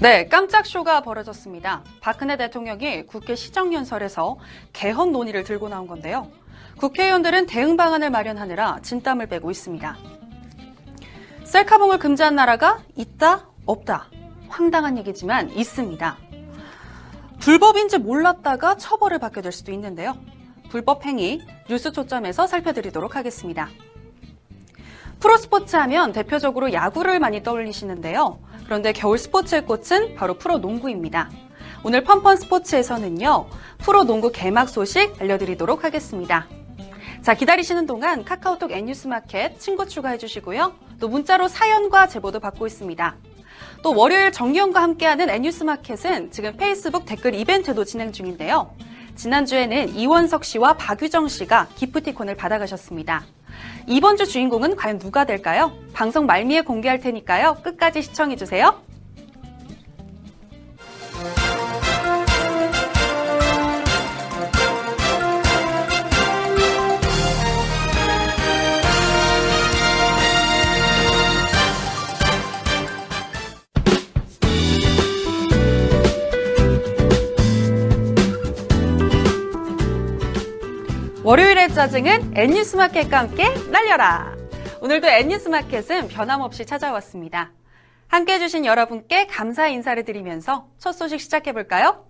네, 깜짝 쇼가 벌어졌습니다. 박근혜 대통령이 국회 시정연설에서 개헌 논의를 들고 나온 건데요. 국회의원들은 대응 방안을 마련하느라 진땀을 빼고 있습니다. 셀카봉을 금지한 나라가 있다, 없다. 황당한 얘기지만 있습니다. 불법인지 몰랐다가 처벌을 받게 될 수도 있는데요. 불법 행위 뉴스 초점에서 살펴드리도록 하겠습니다. 프로스포츠 하면 대표적으로 야구를 많이 떠올리시는데요. 그런데 겨울 스포츠의 꽃은 바로 프로농구입니다. 오늘 펀펀 스포츠에서는요, 프로농구 개막 소식 알려드리도록 하겠습니다. 자, 기다리시는 동안 카카오톡 N뉴스마켓 친구 추가해 주시고요. 또 문자로 사연과 제보도 받고 있습니다. 또 월요일 정기영과 함께하는 N뉴스마켓은 지금 페이스북 댓글 이벤트도 진행 중인데요. 지난주에는 이원석 씨와 박유정 씨가 기프티콘을 받아가셨습니다. 이번 주 주인공은 과연 누가 될까요? 방송 말미에 공개할 테니까요. 끝까지 시청해주세요. 월요일의 짜증은 N뉴스마켓과 함께 날려라! 오늘도 N뉴스마켓은 변함없이 찾아왔습니다. 함께 해주신 여러분께 감사 인사를 드리면서 첫 소식 시작해볼까요?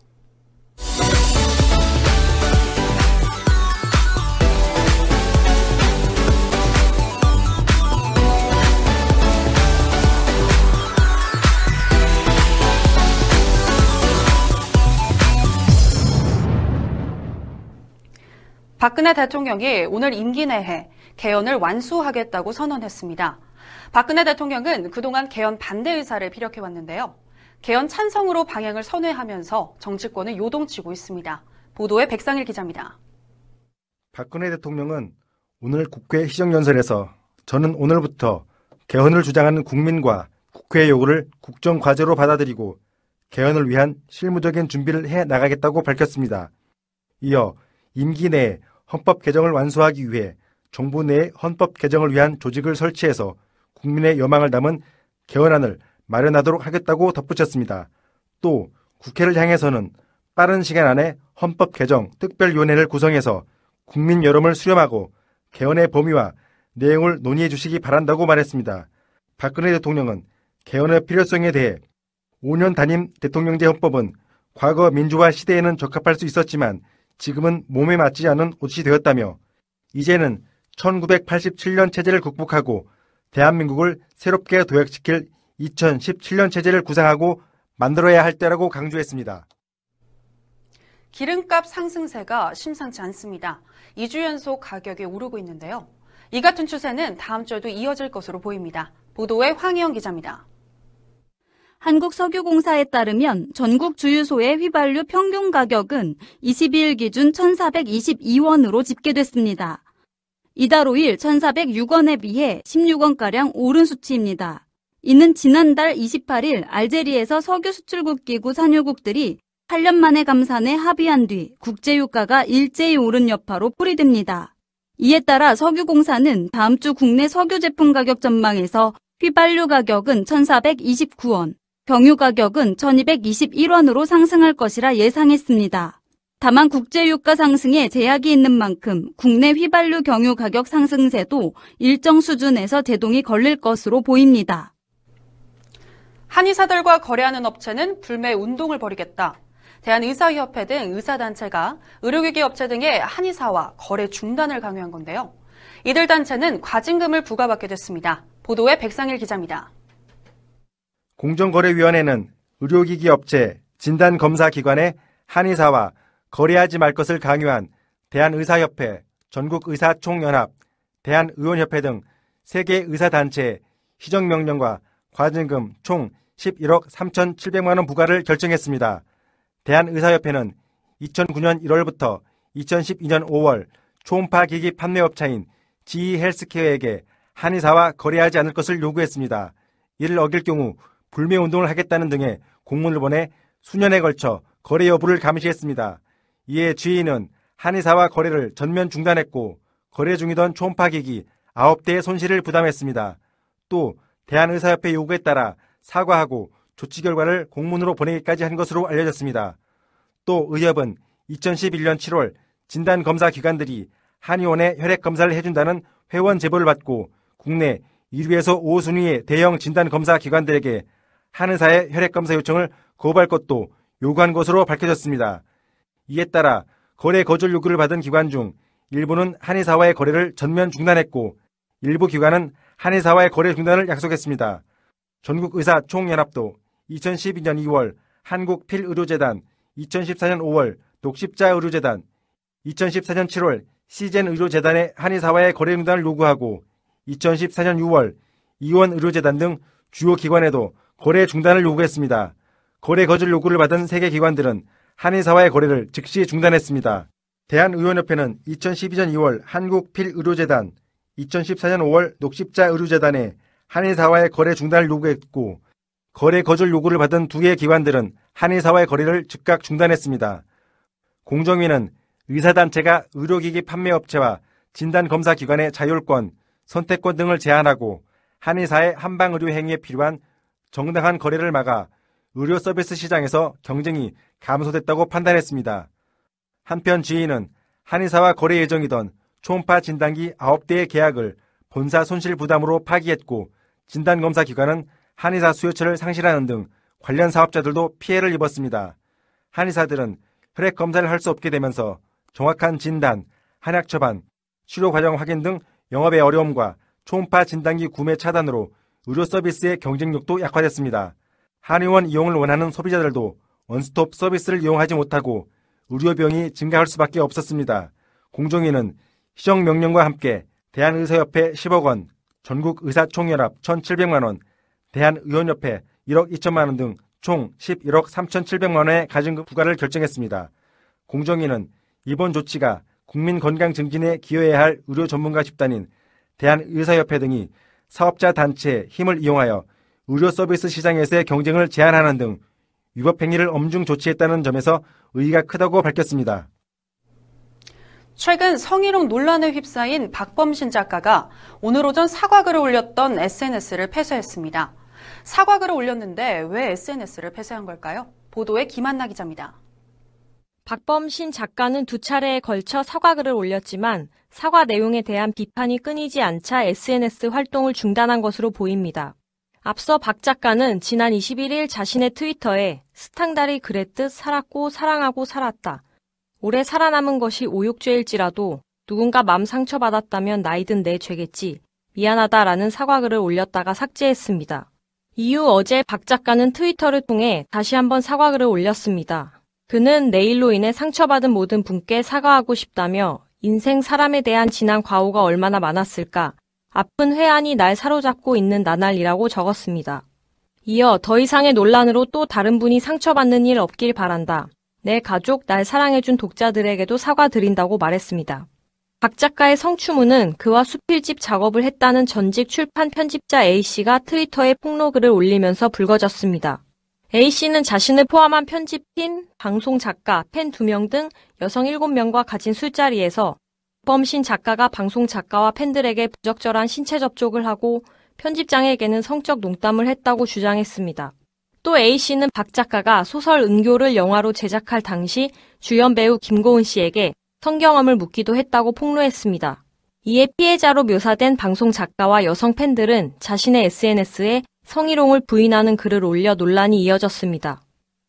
박근혜 대통령이 오늘 임기 내에 개헌을 완수하겠다고 선언했습니다. 박근혜 대통령은 그동안 개헌 반대 의사를 피력해 왔는데요. 개헌 찬성으로 방향을 선회하면서 정치권을 요동치고 있습니다. 보도에 백상일 기자입니다. 박근혜 대통령은 오늘 국회 시정연설에서 저는 오늘부터 개헌을 주장하는 국민과 국회의 요구를 국정과제로 받아들이고 개헌을 위한 실무적인 준비를 해 나가겠다고 밝혔습니다. 이어 임기 내에 헌법 개정을 완수하기 위해 정부 내 헌법 개정을 위한 조직을 설치해서 국민의 여망을 담은 개헌안을 마련하도록 하겠다고 덧붙였습니다. 또 국회를 향해서는 빠른 시간 안에 헌법 개정 특별위원회를 구성해서 국민 여론을 수렴하고 개헌의 범위와 내용을 논의해 주시기 바란다고 말했습니다. 박근혜 대통령은 개헌의 필요성에 대해 5년 단임 대통령제 헌법은 과거 민주화 시대에는 적합할 수 있었지만 지금은 몸에 맞지 않은 옷이 되었다며 이제는 1987년 체제를 극복하고 대한민국을 새롭게 도약시킬 2017년 체제를 구상하고 만들어야 할 때라고 강조했습니다. 기름값 상승세가 심상치 않습니다. 2주 연속 가격이 오르고 있는데요. 이 같은 추세는 다음 주에도 이어질 것으로 보입니다. 보도에 황희영 기자입니다. 한국석유공사에 따르면 전국 주유소의 휘발유 평균 가격은 22일 기준 1,422원으로 집계됐습니다. 이달 5일 1,406원에 비해 16원가량 오른 수치입니다. 이는 지난달 28일 알제리에서 석유 수출국 기구 산유국들이 8년 만에 감산에 합의한 뒤 국제유가가 일제히 오른 여파로 풀이됩니다. 이에 따라 석유공사는 다음 주 국내 석유 제품 가격 전망에서 휘발유 가격은 1,429원, 경유 가격은 1221원으로 상승할 것이라 예상했습니다. 다만 국제유가 상승에 제약이 있는 만큼 국내 휘발유 경유 가격 상승세도 일정 수준에서 제동이 걸릴 것으로 보입니다. 한의사들과 거래하는 업체는 불매 운동을 벌이겠다. 대한의사협회 등 의사단체가 의료기기 업체 등의 한의사와 거래 중단을 강요한 건데요. 이들 단체는 과징금을 부과받게 됐습니다. 보도에 백상일 기자입니다. 공정거래위원회는 의료기기 업체, 진단검사기관의 한의사와 거래하지 말 것을 강요한 대한의사협회, 전국의사총연합, 대한의원협회 등 3개 의사단체의 시정명령과 과징금 총 11억 3,700만원 부과를 결정했습니다. 대한의사협회는 2009년 1월부터 2012년 5월 초음파 기기 판매업체인 GE헬스케어에게 한의사와 거래하지 않을 것을 요구했습니다. 이를 어길 경우 불매 운동을 하겠다는 등의 공문을 보내 수년에 걸쳐 거래 여부를 감시했습니다. 이에 GE는 한의사와 거래를 전면 중단했고 거래 중이던 초음파 기기 9대의 손실을 부담했습니다. 또 대한의사협회 요구에 따라 사과하고 조치 결과를 공문으로 보내기까지 한 것으로 알려졌습니다. 또 의협은 2011년 7월 진단검사 기관들이 한의원에 혈액검사를 해준다는 회원 제보를 받고 국내 1위에서 5순위의 대형 진단검사 기관들에게 한의사의 혈액검사 요청을 거부할 것도 요구한 것으로 밝혀졌습니다. 이에 따라 거래 거절 요구를 받은 기관 중 일부는 한의사와의 거래를 전면 중단했고 일부 기관은 한의사와의 거래 중단을 약속했습니다. 전국의사 총연합도 2012년 2월 한국필의료재단, 2014년 5월 녹십자의료재단, 2014년 7월 시젠의료재단의 한의사와의 거래 중단을 요구하고 2014년 6월 이원의료재단 등 주요 기관에도 거래 중단을 요구했습니다. 거래 거절 요구를 받은 세개 기관들은 한의사와의 거래를 즉시 중단했습니다. 대한의원협회는 2012년 2월 한국필의료재단, 2014년 5월 녹십자의료재단에 한의사와의 거래 중단을 요구했고 거래 거절 요구를 받은 두 개의 기관들은 한의사와의 거래를 즉각 중단했습니다. 공정위는 의사단체가 의료기기 판매업체와 진단검사기관의 자율권, 선택권 등을 제한하고 한의사의 한방의료 행위에 필요한 정당한 거래를 막아 의료 서비스 시장에서 경쟁이 감소됐다고 판단했습니다. 한편 지인은 한의사와 거래 예정이던 초음파 진단기 9대의 계약을 본사 손실 부담으로 파기했고 진단검사 기관은 한의사 수요처를 상실하는 등 관련 사업자들도 피해를 입었습니다. 한의사들은 혈액 검사를 할 수 없게 되면서 정확한 진단, 한약 처방, 치료 과정 확인 등 영업의 어려움과 초음파 진단기 구매 차단으로 의료 서비스의 경쟁력도 약화됐습니다. 한의원 이용을 원하는 소비자들도 원스톱 서비스를 이용하지 못하고 의료비용이 증가할 수밖에 없었습니다. 공정위는 시정명령과 함께 대한의사협회 10억 원, 전국의사총연합 1,700만 원, 대한의원협회 1억 2천만 원 등 총 11억 3,700만 원의 가중금 부과를 결정했습니다. 공정위는 이번 조치가 국민 건강 증진에 기여해야 할 의료 전문가 집단인 대한의사협회 등이 사업자 단체의 힘을 이용하여 의료 서비스 시장에서의 경쟁을 제한하는 등 위법 행위를 엄중 조치했다는 점에서 의의가 크다고 밝혔습니다. 최근 성희롱 논란에 휩싸인 박범신 작가가 오늘 오전 사과글을 올렸던 SNS를 폐쇄했습니다. 사과글을 올렸는데 왜 SNS를 폐쇄한 걸까요? 보도에 김한나 기자입니다. 박범신 작가는 두 차례에 걸쳐 사과글을 올렸지만 사과 내용에 대한 비판이 끊이지 않자 SNS 활동을 중단한 것으로 보입니다. 앞서 박 작가는 지난 21일 자신의 트위터에 스탕달이 그랬듯 살았고 사랑하고 살았다. 올해 살아남은 것이 오욕죄일지라도 누군가 맘 상처받았다면 나이든 내 죄겠지. 미안하다라는 사과글을 올렸다가 삭제했습니다. 이후 어제 박 작가는 트위터를 통해 다시 한번 사과글을 올렸습니다. 그는 내일로 인해 상처받은 모든 분께 사과하고 싶다며 인생 사람에 대한 지난 과오가 얼마나 많았을까. 아픈 회한이 날 사로잡고 있는 나날이라고 적었습니다. 이어 더 이상의 논란으로 또 다른 분이 상처받는 일 없길 바란다. 내 가족, 날 사랑해준 독자들에게도 사과드린다고 말했습니다. 박 작가의 성추문은 그와 수필집 작업을 했다는 전직 출판 편집자 A씨가 트위터에 폭로글을 올리면서 불거졌습니다. A씨는 자신을 포함한 편집팀, 방송 작가, 팬 2명 등 여성 7명과 가진 술자리에서 범신 작가가 방송 작가와 팬들에게 부적절한 신체 접촉을 하고 편집장에게는 성적 농담을 했다고 주장했습니다. 또 A씨는 박 작가가 소설 은교를 영화로 제작할 당시 주연 배우 김고은 씨에게 성경험을 묻기도 했다고 폭로했습니다. 이에 피해자로 묘사된 방송 작가와 여성 팬들은 자신의 SNS에 성희롱을 부인하는 글을 올려 논란이 이어졌습니다.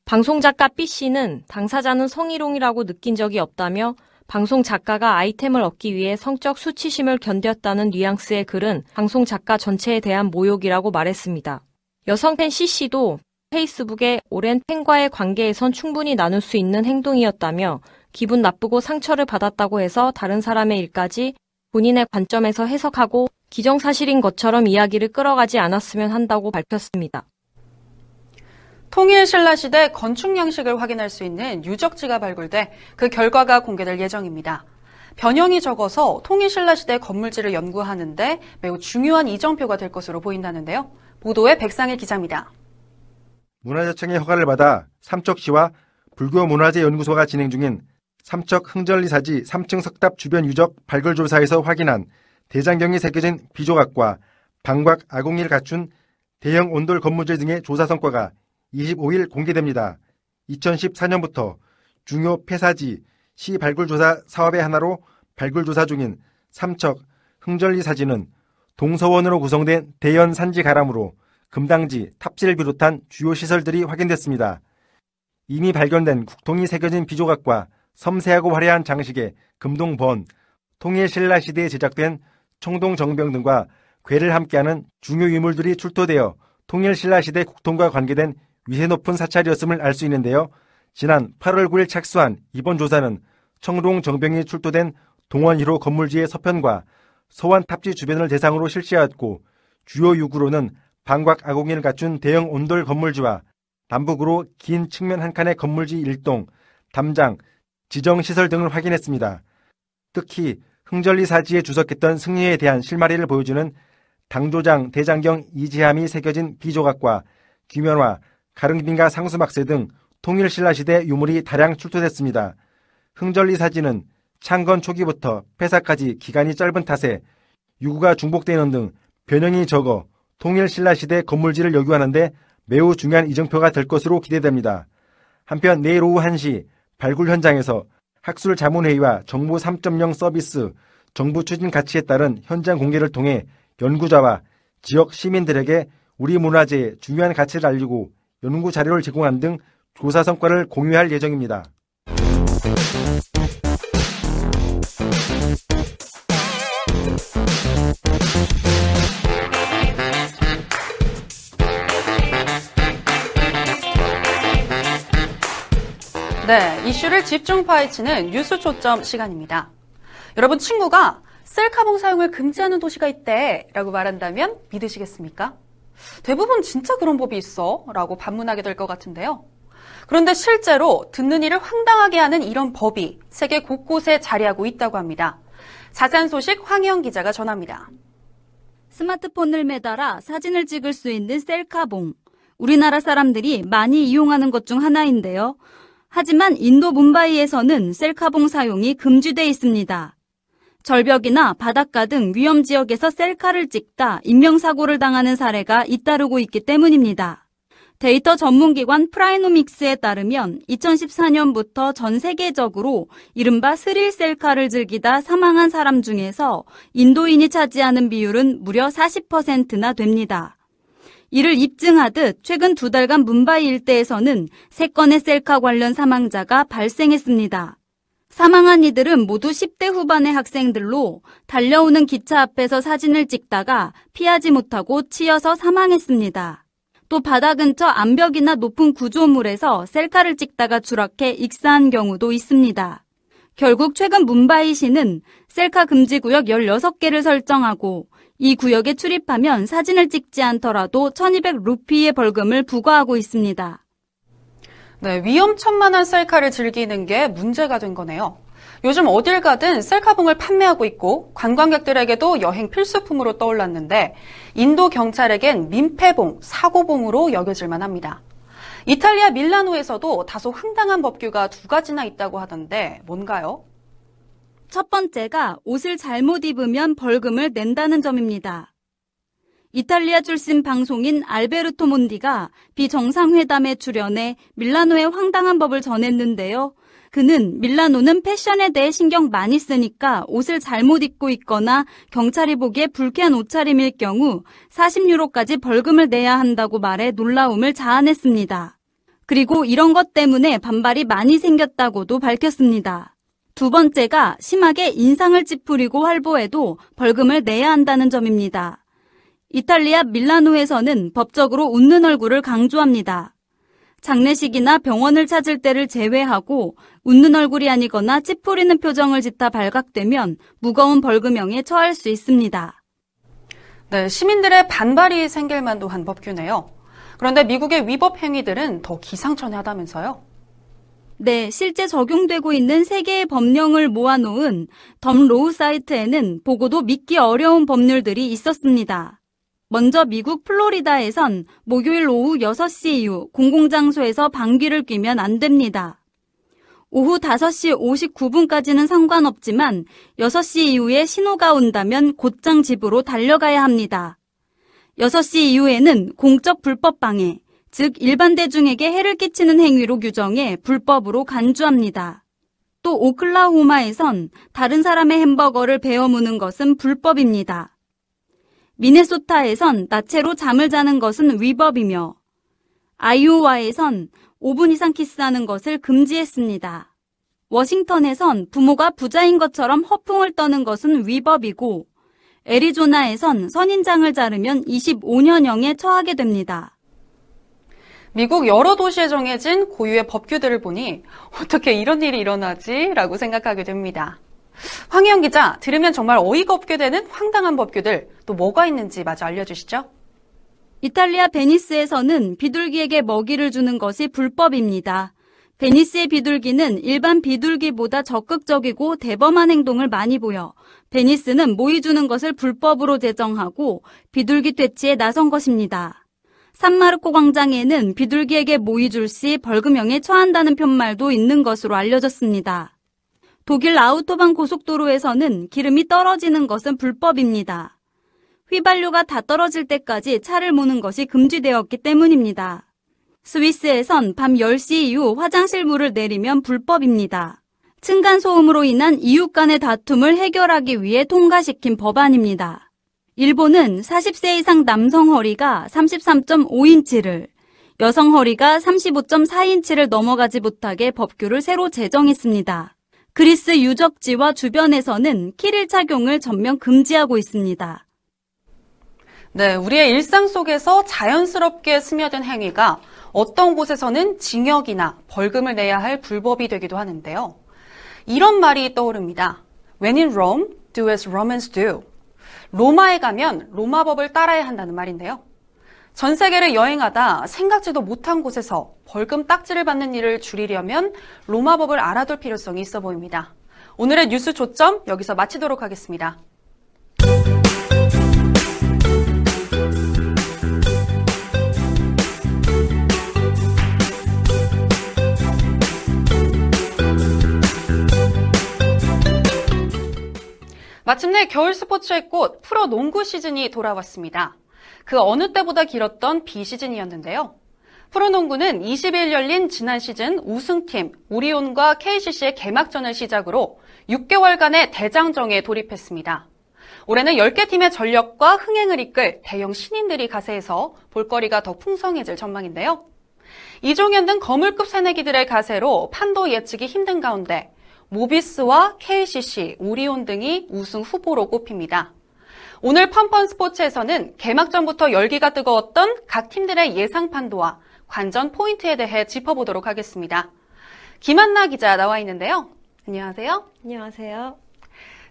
방송 작가 B씨는 당사자는 성희롱이라고 느낀 적이 없다며 방송 작가가 아이템을 얻기 위해 성적 수치심을 견뎠다는 뉘앙스의 글은 방송 작가 전체에 대한 모욕이라고 말했습니다. 여성 팬 C씨도 페이스북에 오랜 팬과의 관계에선 충분히 나눌 수 있는 행동이었다며 기분 나쁘고 상처를 받았다고 해서 다른 사람의 일까지 본인의 관점에서 해석하고 기정사실인 것처럼 이야기를 끌어가지 않았으면 한다고 밝혔습니다. 통일 신라 시대 건축 양식을 확인할 수 있는 유적지가 발굴돼 그 결과가 공개될 예정입니다. 변형이 적어서 통일 신라 시대 건물지를 연구하는데 매우 중요한 이정표가 될 것으로 보인다는데요. 보도에 백상일 기자입니다. 문화재청의 허가를 받아 삼척시와 불교문화재연구소가 진행 중인 삼척 흥절리사지 3층 석탑 주변 유적 발굴 조사에서 확인한 대장경이 새겨진 비조각과 방곽 아공리를 갖춘 대형 온돌 건물들 등의 조사 성과가 25일 공개됩니다. 2014년부터 중요 폐사지 시 발굴조사 사업의 하나로 발굴조사 중인 삼척 흥절리 사지는 동서원으로 구성된 대연 산지 가람으로 금당지, 탑지를 비롯한 주요 시설들이 확인됐습니다. 이미 발견된 국통이 새겨진 비조각과 섬세하고 화려한 장식의 금동번, 통일신라 시대에 제작된 청동 정병 등과 괴를 함께하는 중요 유물들이 출토되어 통일신라 시대 국통과 관계된 위세 높은 사찰이었음을 알 수 있는데요. 지난 8월 9일 착수한 이번 조사는 청동 정병이 출토된 동원 1호 건물지의 서편과 서원 탑지 주변을 대상으로 실시하였고 주요 유구로는 방곽 아공인을 갖춘 대형 온돌 건물지와 남북으로 긴 측면 한 칸의 건물지 일동, 담장, 지정시설 등을 확인했습니다. 특히 흥절리 사지에 주석했던 승리에 대한 실마리를 보여주는 당조장 대장경 이지함이 새겨진 비조각과 귀면화, 가릉빈가 상수막새 등 통일신라 시대 유물이 다량 출토됐습니다. 흥절리 사지는 창건 초기부터 폐사까지 기간이 짧은 탓에 유구가 중복되는 등 변형이 적어 통일신라 시대 건물지를 여규하는데 매우 중요한 이정표가 될 것으로 기대됩니다. 한편 내일 오후 1시 발굴 현장에서 학술 자문회의와 정부 3.0 서비스 정부 추진 가치에 따른 현장 공개를 통해 연구자와 지역 시민들에게 우리 문화재의 중요한 가치를 알리고 연구 자료를 제공한 등 조사 성과를 공유할 예정입니다. 네, 이슈를 집중 파헤치는 뉴스 초점 시간입니다. 여러분 친구가 셀카봉 사용을 금지하는 도시가 있대 라고 말한다면 믿으시겠습니까? 대부분 진짜 그런 법이 있어 라고 반문하게 될 것 같은데요. 그런데 실제로 듣는 이를 황당하게 하는 이런 법이 세계 곳곳에 자리하고 있다고 합니다. 자세한 소식 황희영 기자가 전합니다. 스마트폰을 매달아 사진을 찍을 수 있는 셀카봉. 우리나라 사람들이 많이 이용하는 것 중 하나인데요. 하지만 인도 뭄바이에서는 셀카봉 사용이 금지돼 있습니다. 절벽이나 바닷가 등 위험 지역에서 셀카를 찍다 인명사고를 당하는 사례가 잇따르고 있기 때문입니다. 데이터 전문기관 프라이스노믹스에 따르면 2014년부터 전 세계적으로 이른바 스릴 셀카를 즐기다 사망한 사람 중에서 인도인이 차지하는 비율은 무려 40%나 됩니다. 이를 입증하듯 최근 두 달간 문바이 일대에서는 3건의 셀카 관련 사망자가 발생했습니다. 사망한 이들은 모두 10대 후반의 학생들로 달려오는 기차 앞에서 사진을 찍다가 피하지 못하고 치여서 사망했습니다. 또 바다 근처 암벽이나 높은 구조물에서 셀카를 찍다가 추락해 익사한 경우도 있습니다. 결국 최근 문바이 시는 셀카 금지 구역 16개를 설정하고 이 구역에 출입하면 사진을 찍지 않더라도 1200 루피의 벌금을 부과하고 있습니다. 네, 위험천만한 셀카를 즐기는 게 문제가 된 거네요. 요즘 어딜 가든 셀카봉을 판매하고 있고 관광객들에게도 여행 필수품으로 떠올랐는데 인도 경찰에겐 민폐봉, 사고봉으로 여겨질 만합니다. 이탈리아 밀라노에서도 다소 황당한 법규가 두 가지나 있다고 하던데 뭔가요? 첫 번째가 옷을 잘못 입으면 벌금을 낸다는 점입니다. 이탈리아 출신 방송인 알베르토 몬디가 비정상회담에 출연해 밀라노의 황당한 법을 전했는데요. 그는 밀라노는 패션에 대해 신경 많이 쓰니까 옷을 잘못 입고 있거나 경찰이 보기에 불쾌한 옷차림일 경우 40유로까지 벌금을 내야 한다고 말해 놀라움을 자아냈습니다. 그리고 이런 것 때문에 반발이 많이 생겼다고도 밝혔습니다. 두 번째가 심하게 인상을 찌푸리고 활보해도 벌금을 내야 한다는 점입니다. 이탈리아 밀라노에서는 법적으로 웃는 얼굴을 강조합니다. 장례식이나 병원을 찾을 때를 제외하고 웃는 얼굴이 아니거나 찌푸리는 표정을 짓다 발각되면 무거운 벌금형에 처할 수 있습니다. 네, 시민들의 반발이 생길 만도 한 법규네요. 그런데 미국의 위법 행위들은 더 기상천외하다면서요? 네, 실제 적용되고 있는 세 개의 법령을 모아놓은 덤로우 사이트에는 보고도 믿기 어려운 법률들이 있었습니다. 먼저 미국 플로리다에선 목요일 오후 6시 이후 공공장소에서 방귀를 뀌면 안 됩니다. 오후 5시 59분까지는 상관없지만 6시 이후에 신호가 온다면 곧장 집으로 달려가야 합니다. 6시 이후에는 공적 불법 방해, 즉 일반 대중에게 해를 끼치는 행위로 규정해 불법으로 간주합니다. 또 오클라호마에선 다른 사람의 햄버거를 베어 무는 것은 불법입니다. 미네소타에선 나체로 잠을 자는 것은 위법이며 아이오와에선 5분 이상 키스하는 것을 금지했습니다. 워싱턴에선 부모가 부자인 것처럼 허풍을 떠는 것은 위법이고 애리조나에선 선인장을 자르면 25년형에 처하게 됩니다. 미국 여러 도시에 정해진 고유의 법규들을 보니 어떻게 이런 일이 일어나지? 라고 생각하게 됩니다. 황희영 기자, 들으면 정말 어이가 없게 되는 황당한 법규들 또 뭐가 있는지 마저 알려주시죠. 이탈리아 베니스에서는 비둘기에게 먹이를 주는 것이 불법입니다. 베니스의 비둘기는 일반 비둘기보다 적극적이고 대범한 행동을 많이 보여 베니스는 모이 주는 것을 불법으로 제정하고 비둘기 퇴치에 나선 것입니다. 산마르코 광장에는 비둘기에게 모이 줄 시 벌금형에 처한다는 편말도 있는 것으로 알려졌습니다. 독일 아우토반 고속도로에서는 기름이 떨어지는 것은 불법입니다. 휘발유가 다 떨어질 때까지 차를 모는 것이 금지되었기 때문입니다. 스위스에선 밤 10시 이후 화장실 물을 내리면 불법입니다. 층간소음으로 인한 이웃 간의 다툼을 해결하기 위해 통과시킨 법안입니다. 일본은 40세 이상 남성 허리가 33.5인치를, 여성 허리가 35.4인치를 넘어가지 못하게 법규를 새로 제정했습니다. 그리스 유적지와 주변에서는 키릴 착용을 전면 금지하고 있습니다. 네, 우리의 일상 속에서 자연스럽게 스며든 행위가 어떤 곳에서는 징역이나 벌금을 내야 할 불법이 되기도 하는데요. 이런 말이 떠오릅니다. When in Rome, do as Romans do. 로마에 가면 로마 법을 따라야 한다는 말인데요. 전 세계를 여행하다 생각지도 못한 곳에서 벌금 딱지를 받는 일을 줄이려면 로마 법을 알아둘 필요성이 있어 보입니다. 오늘의 뉴스 초점 여기서 마치도록 하겠습니다. 마침내 겨울 스포츠의 꽃 프로 농구 시즌이 돌아왔습니다. 그 어느 때보다 길었던 비시즌이었는데요. 프로농구는 20일 열린 지난 시즌 우승팀 오리온과 KCC의 개막전을 시작으로 6개월간의 대장정에 돌입했습니다. 올해는 10개 팀의 전력과 흥행을 이끌 대형 신인들이 가세해서 볼거리가 더 풍성해질 전망인데요. 이종현 등 거물급 새내기들의 가세로 판도 예측이 힘든 가운데 모비스와 KCC, 오리온 등이 우승 후보로 꼽힙니다. 오늘 펀펀 스포츠에서는 개막전부터 열기가 뜨거웠던 각 팀들의 예상 판도와 관전 포인트에 대해 짚어보도록 하겠습니다. 김한나 기자 나와 있는데요. 안녕하세요. 안녕하세요.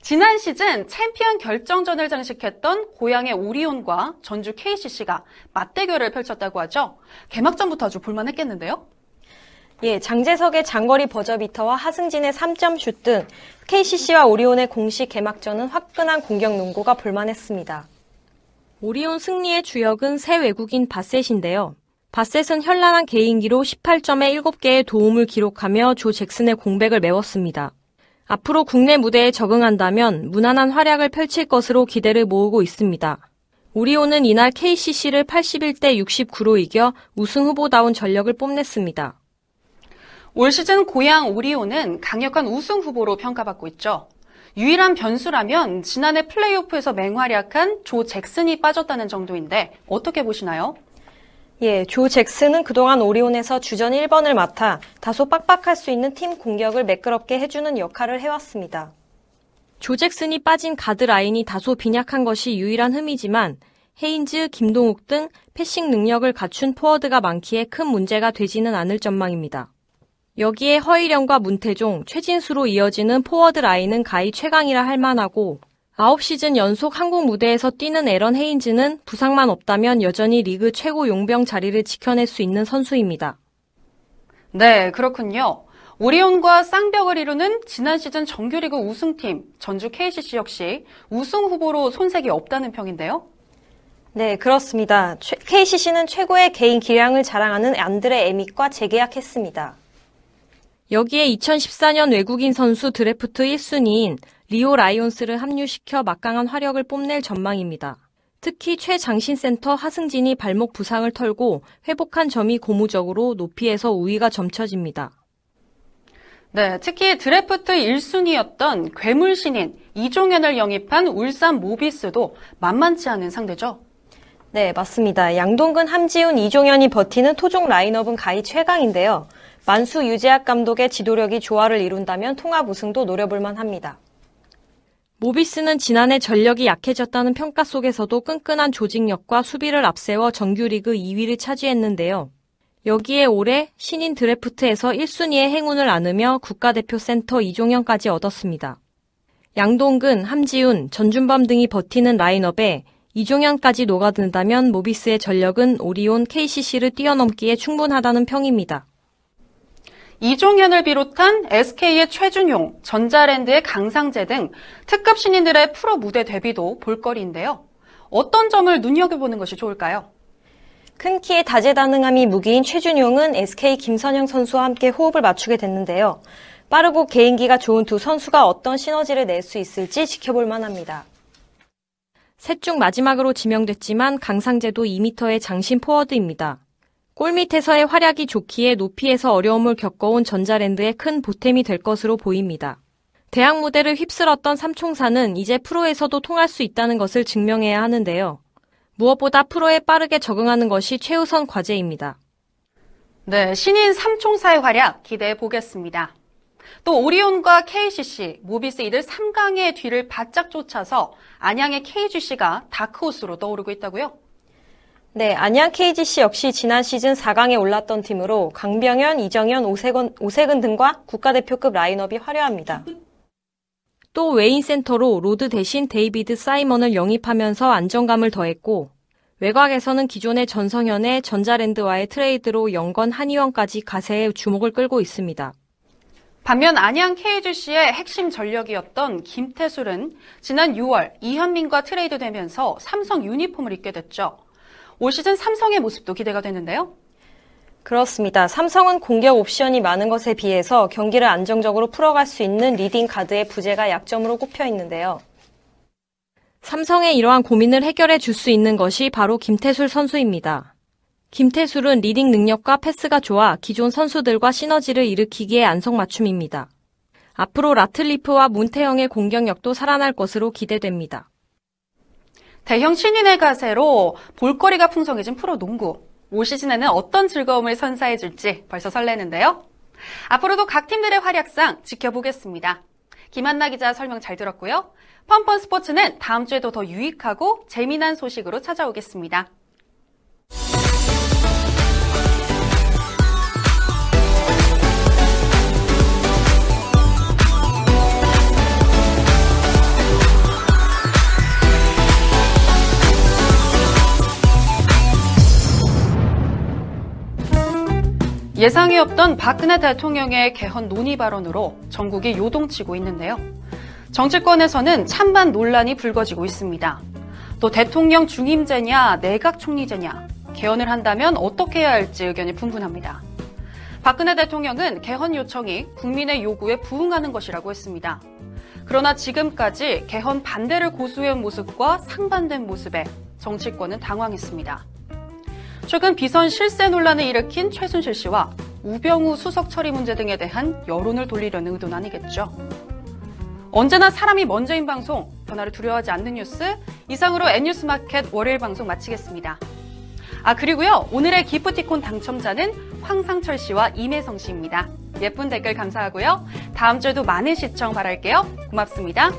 지난 시즌 챔피언 결정전을 장식했던 고양의 오리온과 전주 KCC가 맞대결을 펼쳤다고 하죠. 개막전부터 아주 볼만했겠는데요. 예, 장재석의 장거리 버저비터와 하승진의 3점 슛 등 KCC와 오리온의 공식 개막전은 화끈한 공격 농구가 볼만했습니다. 오리온 승리의 주역은 새 외국인 바셋인데요. 바셋은 현란한 개인기로 18점에 7개의 도움을 기록하며 조 잭슨의 공백을 메웠습니다. 앞으로 국내 무대에 적응한다면 무난한 활약을 펼칠 것으로 기대를 모으고 있습니다. 오리온은 이날 KCC를 81대 69로 이겨 우승 후보다운 전력을 뽐냈습니다. 올 시즌 고양 오리온은 강력한 우승 후보로 평가받고 있죠. 유일한 변수라면 지난해 플레이오프에서 맹활약한 조 잭슨이 빠졌다는 정도인데 어떻게 보시나요? 예, 조 잭슨은 그동안 오리온에서 주전 1번을 맡아 다소 빡빡할 수 있는 팀 공격을 매끄럽게 해주는 역할을 해왔습니다. 조 잭슨이 빠진 가드 라인이 다소 빈약한 것이 유일한 흠이지만 헤인즈, 김동욱 등 패싱 능력을 갖춘 포워드가 많기에 큰 문제가 되지는 않을 전망입니다. 여기에 허일영과 문태종, 최진수로 이어지는 포워드 라인은 가히 최강이라 할 만하고 9시즌 연속 한국 무대에서 뛰는 에런 헤인즈는 부상만 없다면 여전히 리그 최고 용병 자리를 지켜낼 수 있는 선수입니다. 네, 그렇군요. 오리온과 쌍벽을 이루는 지난 시즌 정규리그 우승팀 전주 KCC 역시 우승 후보로 손색이 없다는 평인데요. 네, 그렇습니다. KCC는 최고의 개인 기량을 자랑하는 안드레 에밋과 재계약했습니다. 여기에 2014년 외국인 선수 드래프트 1순위인 리오 라이온스를 합류시켜 막강한 화력을 뽐낼 전망입니다. 특히 최장신 센터 하승진이 발목 부상을 털고 회복한 점이 고무적으로 높이에서 우위가 점쳐집니다. 네, 특히 드래프트 1순위였던 괴물 신인 이종현을 영입한 울산 모비스도 만만치 않은 상대죠. 네, 맞습니다. 양동근, 함지훈, 이종현이 버티는 토종 라인업은 가히 최강인데요. 만수 유재학 감독의 지도력이 조화를 이룬다면 통합 우승도 노려볼 만 합니다. 모비스는 지난해 전력이 약해졌다는 평가 속에서도 끈끈한 조직력과 수비를 앞세워 정규리그 2위를 차지했는데요. 여기에 올해 신인 드래프트에서 1순위의 행운을 안으며 국가대표 센터 이종현까지 얻었습니다. 양동근, 함지훈, 전준범 등이 버티는 라인업에 이종현까지 녹아든다면 모비스의 전력은 오리온 KCC를 뛰어넘기에 충분하다는 평입니다. 이종현을 비롯한 SK의 최준용, 전자랜드의 강상재 등 특급 신인들의 프로 무대 데뷔도 볼거리인데요. 어떤 점을 눈여겨보는 것이 좋을까요? 큰 키에 다재다능함이 무기인 최준용은 SK 김선영 선수와 함께 호흡을 맞추게 됐는데요. 빠르고 개인기가 좋은 두 선수가 어떤 시너지를 낼 수 있을지 지켜볼 만합니다. 셋 중 마지막으로 지명됐지만 강상재도 2m의 장신 포워드입니다. 골밑에서의 활약이 좋기에 높이에서 어려움을 겪어온 전자랜드의 큰 보탬이 될 것으로 보입니다. 대학 무대를 휩쓸었던 삼총사는 이제 프로에서도 통할 수 있다는 것을 증명해야 하는데요. 무엇보다 프로에 빠르게 적응하는 것이 최우선 과제입니다. 네, 신인 삼총사의 활약 기대해 보겠습니다. 또 오리온과 KCC, 모비스 이들 3강의 뒤를 바짝 쫓아서 안양의 KGC가 다크호스로 떠오르고 있다고요? 네, 안양 KGC 역시 지난 시즌 4강에 올랐던 팀으로 강병현, 이정현, 오세근, 오세근 등과 국가대표급 라인업이 화려합니다. 또 외인 센터로 로드 대신 데이비드 사이먼을 영입하면서 안정감을 더했고 외곽에서는 기존의 전성현에 전자랜드와의 트레이드로 영건 한희원까지 가세해 주목을 끌고 있습니다. 반면 안양 KGC의 핵심 전력이었던 김태술은 지난 6월 이현민과 트레이드되면서 삼성 유니폼을 입게 됐죠. 올 시즌 삼성의 모습도 기대가 되는데요. 그렇습니다. 삼성은 공격 옵션이 많은 것에 비해서 경기를 안정적으로 풀어갈 수 있는 리딩 가드의 부재가 약점으로 꼽혀 있는데요. 삼성의 이러한 고민을 해결해 줄 수 있는 것이 바로 김태술 선수입니다. 김태술은 리딩 능력과 패스가 좋아 기존 선수들과 시너지를 일으키기에 안성맞춤입니다. 앞으로 라틀리프와 문태영의 공격력도 살아날 것으로 기대됩니다. 대형 신인의 가세로 볼거리가 풍성해진 프로농구. 올 시즌에는 어떤 즐거움을 선사해줄지 벌써 설레는데요. 앞으로도 각 팀들의 활약상 지켜보겠습니다. 김한나 기자 설명 잘 들었고요. 펀펀 스포츠는 다음 주에도 더 유익하고 재미난 소식으로 찾아오겠습니다. 예상이 없던 박근혜 대통령의 개헌 논의 발언으로 전국이 요동치고 있는데요. 정치권에서는 찬반 논란이 불거지고 있습니다. 또 대통령 중임제냐, 내각 총리제냐, 개헌을 한다면 어떻게 해야 할지 의견이 분분합니다. 박근혜 대통령은 개헌 요청이 국민의 요구에 부응하는 것이라고 했습니다. 그러나 지금까지 개헌 반대를 고수해온 모습과 상반된 모습에 정치권은 당황했습니다. 최근 비선 실세 논란을 일으킨 최순실 씨와 우병우 수석 처리 문제 등에 대한 여론을 돌리려는 의도는 아니겠죠. 언제나 사람이 먼저인 방송, 변화를 두려워하지 않는 뉴스, 이상으로 N뉴스 마켓 월요일 방송 마치겠습니다. 아, 그리고요, 오늘의 기프티콘 당첨자는 황상철 씨와 임혜성 씨입니다. 예쁜 댓글 감사하고요. 다음 주에도 많은 시청 바랄게요. 고맙습니다.